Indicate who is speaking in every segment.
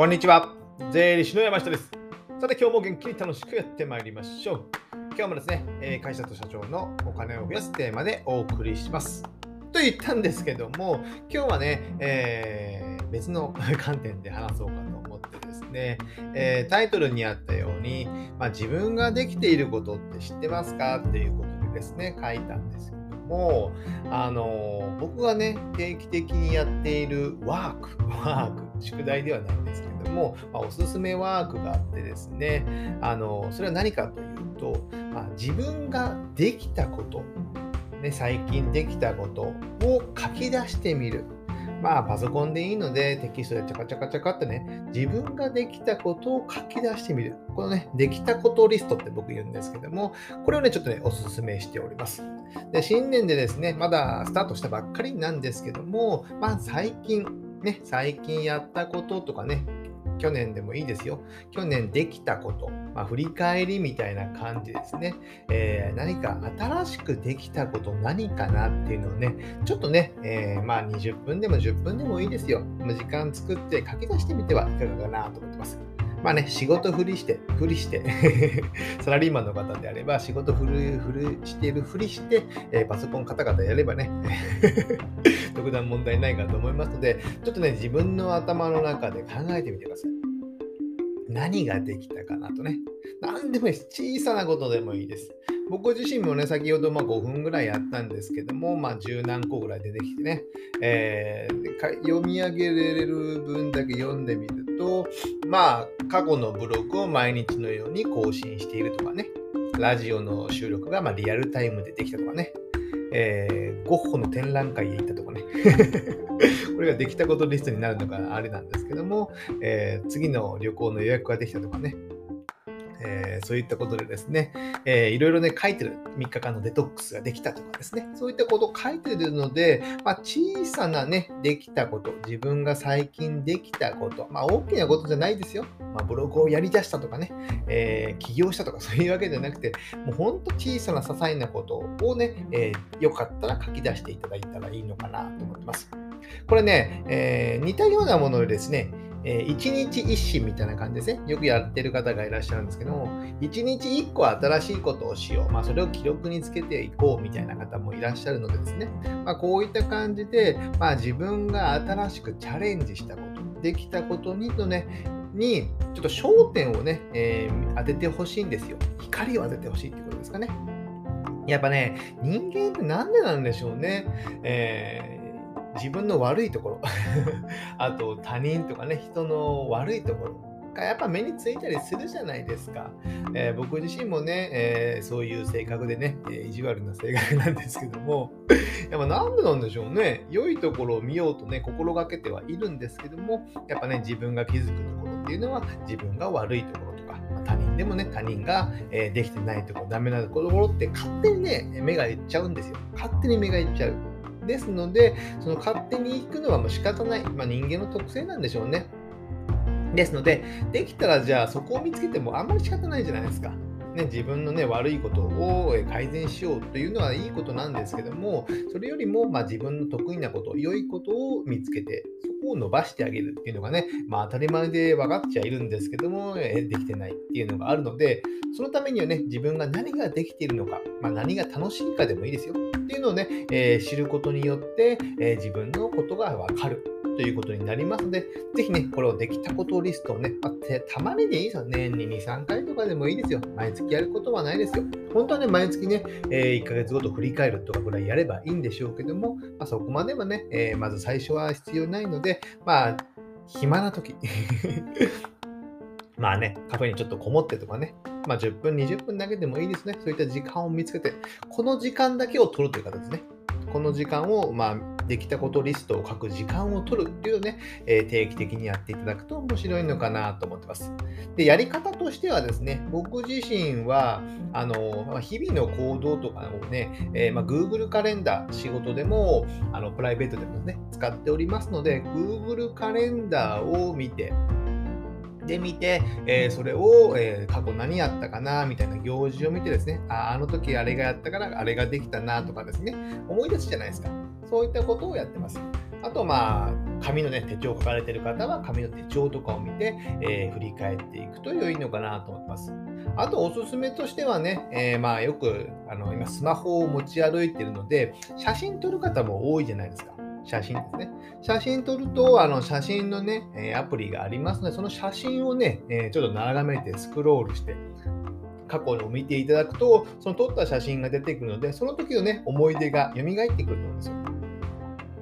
Speaker 1: こんにちは。税理士の山下です。さて、今日も元気に楽しくやってまいりましょう。今日もですね、え会社と社長のお金を増やすテーマでお送りします。と言ったんですけども、今日はね、えー、別の 観点で話そうかと思ってですね、えー、タイトルにあったように、まあ、自分ができていることって知ってますか？っていうことでですね、書いたんですけども、あの僕がね、定期的にやっているワーク、ワーク、宿題ではないんですけども、まあ、おすすめワークがあってですね、あのそれは何かというと、まあ、自分ができたこと、ね、最近できたことを書き出してみる。まあ、パソコンでいいので、テキストでチャカチャカチャカってね、自分ができたことを書き出してみる。このね、できたことリストって僕言うんですけども、これをね、ちょっとね、おすすめしております。で、新年でですね、まだスタートしたばっかりなんですけども、まあ、最近、ね、最近やったこととかね、去年でもいいですよ。去年できたこと、まあ、振り返りみたいな感じですね。えー、何か新しくできたこと何かなっていうのをね、ちょっとね、えー、まあ20分でも10分でもいいですよ。時間作って書き出してみてはいかがかなと思ってます。まあね、仕事ふりして、ふりして サラリーマンの方であれば、仕事ふる、ふるしてるふりして、えー、パソコンカタカタやればね、特段問題ないかと思いますので、ちょっとね、自分の頭の中で考えてみてください。何ができたかなとね。何でもいいです。小さなことでもいいです。僕自身もね、先ほどま5分ぐらいやったんですけども、まあ、10何個ぐらい出てきてね、えー、読み上げられる分だけ読んでみると、まあ、過去のブログを毎日のように更新しているとかね、ラジオの収録がまリアルタイムでできたとかね、えー、ゴッホの展覧会へ行ったとかね。これができたことリストになるのがあれなんですけども、えー、次の旅行の予約ができたとかね、えー、そういったことでですね、えー、いろいろね、書いてる3日間のデトックスができたとかですね、そういったことを書いてるので、まあ、小さなね、できたこと、自分が最近できたこと、まあ、大きなことじゃないですよ。まあ、ブログをやり出したとかね、えー、起業したとかそういうわけじゃなくて、もうほんと小さな些細なことをね、えー、よかったら書き出していただいたらいいのかなと思ってます。これね、えー、似たようなものでですね、えー、一日一心みたいな感じですね。よくやってる方がいらっしゃるんですけども、一日一個新しいことをしよう。まあ、それを記録につけていこうみたいな方もいらっしゃるのでですね、まあ、こういった感じで、まあ、自分が新しくチャレンジしたこと、できたことにとね、にちょっと焦点をね、えー、当ててほしいんですよ。光を当ててほしいってことですかね。やっぱね、人間ってなんでなんでしょうね。えー自分の悪いところ あと他人とかね人の悪いところがやっぱ目についたりするじゃないですか。えー、僕自身もね、えー、そういう性格でね、え意地悪な性格なんですけども、やっぱなんでなんでしょうね。良いところを見ようとね、心がけてはいるんですけども、やっぱね、自分が気づくところっていうのは自分が悪いところとか、ま他人でもね、他人が、え、できてないところ、ダメなところって勝手にね、目がいっちゃうんですよ。勝手に目がいっちゃう。ですので、その勝手に行くのはもう仕方ない、まあ、人間の特性なんでしょうね。ですので、できたらじゃあそこを見つけてもあんまり仕方ないじゃないですか。ね、自分の、ね、悪いことを改善しようというのはいいことなんですけども、それよりも、まあ、自分の得意なこと、良いことを見つけて、を伸ばしてあげるっていうのがね、まあ、当たり前で分かっちゃいるんですけども、できてないっていうのがあるので、そのためにはね、自分が何ができているのか、まあ、何が楽しいかでもいいですよ。っていうのをね、えー、知ることによって、えー、自分のことが分かる。ということになりますので、ぜひね、これをできたことリストをね、まあ、たまにでいいですよ。年に2、3回とかでもいいですよ。毎月やることはないですよ。本当はね、毎月ね、えー、1ヶ月ごと振り返るとかぐらいやればいいんでしょうけども、まあ、そこまではね、えー、まず最初は必要ないので、まあ、暇な時 まあね、カフェにちょっとこもってとかね、まあ、10分、20分だけでもいいですね。そういった時間を見つけて、この時間だけを取るという形ですね。この時間を、まあ、できたことリストを書く時間を取るっていうのをね、え、定期的にやっていただくと面白いのかなと思ってます。で、やり方としてはですね、僕自身は、あの、日々の行動とかをね、えー、まあ、Google カレンダー、仕事でも、あの、プライベートでもね、使っておりますので、Google カレンダーを見て、でみて、えー、それを、えー、過去何やったかなみたいな行事を見てですね、ああの時あれがやったからあれができたなとかですね、思い出すじゃないですか。そういったことをやってます。あと、まあ、紙のね、手帳を書かれてる方は、紙の手帳とかを見て、えー、振り返っていくと良いのかなと思ってます。あと、おすすめとしてはね、え、まあよく、あの、今、スマホを持ち歩いてるので、写真撮る方も多いじゃないですか。写真ですね。写真撮ると、あの写真のね、アプリがありますので、その写真をね、ちょっと眺めてスクロールして、過去を見ていただくと、その撮った写真が出てくるので、その時のね、思い出が蘇ってくると思うんですよ。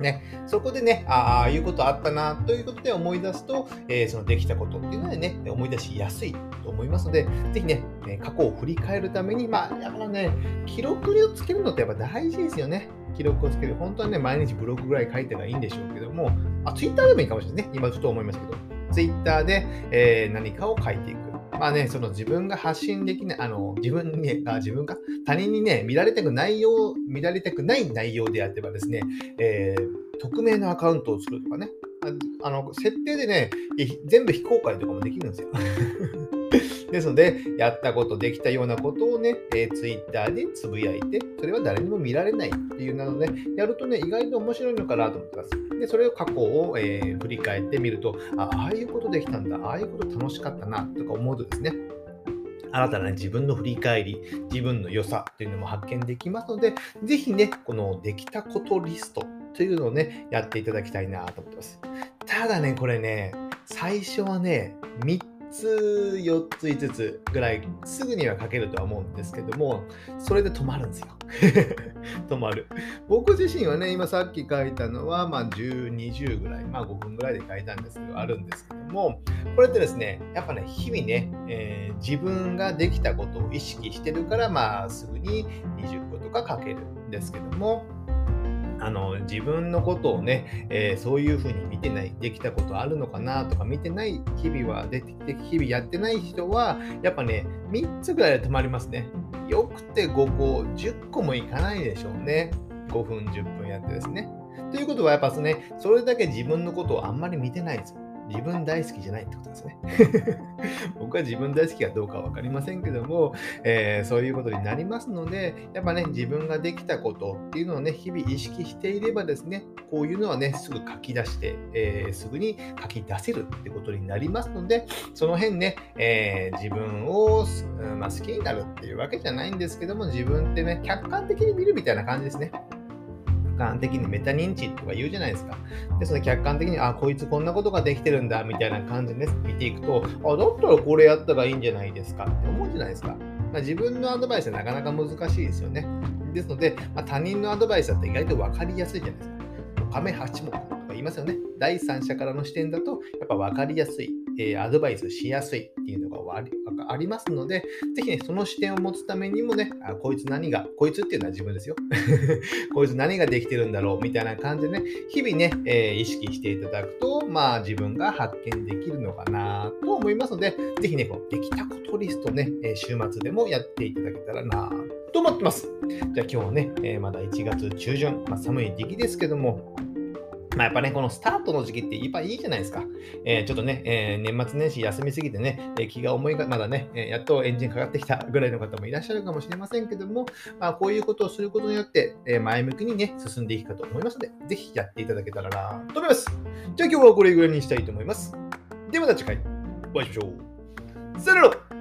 Speaker 1: ね、そこでね、ああいうことあったなということで思い出すと、えー、そのできたことっていうのはね、思い出しやすいと思いますので、ぜひね、過去を振り返るために、まあ、だからね、記録をつけるのってやっぱ大事ですよね。記録をつける。本当はね、毎日ブログぐらい書いてばいいんでしょうけども、あ、ツイッターでもいいかもしれないですね。今ちょっと思いますけど、ツイッターで、えー、何かを書いていく。まあね、その自分が発信できない、あの、自分に、あ自分か、他人にね、見られたくないよう、見られたくない内容であってばですね、えー、匿名のアカウントをするとかね、あの、設定でね、全部非公開とかもできるんですよ。ですので、やったこと、できたようなことをね、えー、Twitter でつぶやいて、それは誰にも見られないっていうなので、やるとね、意外と面白いのかなと思ってます。で、それを過去を、えー、振り返ってみると、あああいうことできたんだ、ああいうこと楽しかったな、とか思うとですね、新たな、自分の振り返り、自分の良さというのも発見できますので、ぜひね、このできたことリストというのをね、やっていただきたいなと思ってます。ただね、これね、最初はね、3つ、4つ、5つぐらいすぐには書けるとは思うんですけども、それで止まるんですよ。止まる。僕自身はね、今さっき書いたのは、まあ10、20ぐらい、まあ5分ぐらいで書いたんですけど、あるんですけども、これってですね、やっぱね、日々ね、えー、自分ができたことを意識してるから、まあすぐに20個とか書けるんですけども、あの自分のことをね、えー、そういうふうに見てない、できたことあるのかなとか見てない日々は、出てきて、日々やってない人は、やっぱね、3つぐらいで止まりますね。よくて5個、10個もいかないでしょうね。5分、10分やってですね。ということは、やっぱね、それだけ自分のことをあんまり見てないですよ。自分大好きじゃないってことですね。僕は自分大好きかどうかは分かりませんけども、えー、そういうことになりますので、やっぱね、自分ができたことっていうのをね、日々意識していればですね、こういうのはね、すぐ書き出して、えー、すぐに書き出せるってことになりますので、その辺ね、えー、自分を、まあ、好きになるっていうわけじゃないんですけども、自分ってね、客観的に見るみたいな感じですね。観的にメタ認知とか言うじゃないですか。で、その客観的に、あ、こいつこんなことができてるんだ、みたいな感じで、ね、見ていくと、あ、だったらこれやったらいいんじゃないですかって思うじゃないですか。まあ、自分のアドバイスはなかなか難しいですよね。ですので、まあ、他人のアドバイスだと意外と分かりやすいじゃないですか。亀八目とか言いますよね。第三者からの視点だと、やっぱ分かりやすい。えー、アドバイスしやすいっていうのがありますので、ぜひね、その視点を持つためにもね、あこいつ何が、こいつっていうのは自分ですよ。こいつ何ができてるんだろうみたいな感じでね、日々ね、えー、意識していただくと、まあ自分が発見できるのかなと思いますので、ぜひね、このできたことリストね、週末でもやっていただけたらなと思ってます。じゃあ今日はね、えー、まだ1月中旬、まあ、寒い時期ですけども、まあ、やっぱね、このスタートの時期ってやっぱいいいじゃないですか。えー、ちょっとね、えー、年末年始休みすぎてね、えー、気が重いが、まだね、えやっとエンジンかかってきたぐらいの方もいらっしゃるかもしれませんけども、まあ、こういうことをすることによって、え前向きにね、進んでいくかと思いますので、ぜひやっていただけたらなと思います。じゃあ今日はこれぐらいにしたいと思います。ではまた次回お会いしましょう。さよなら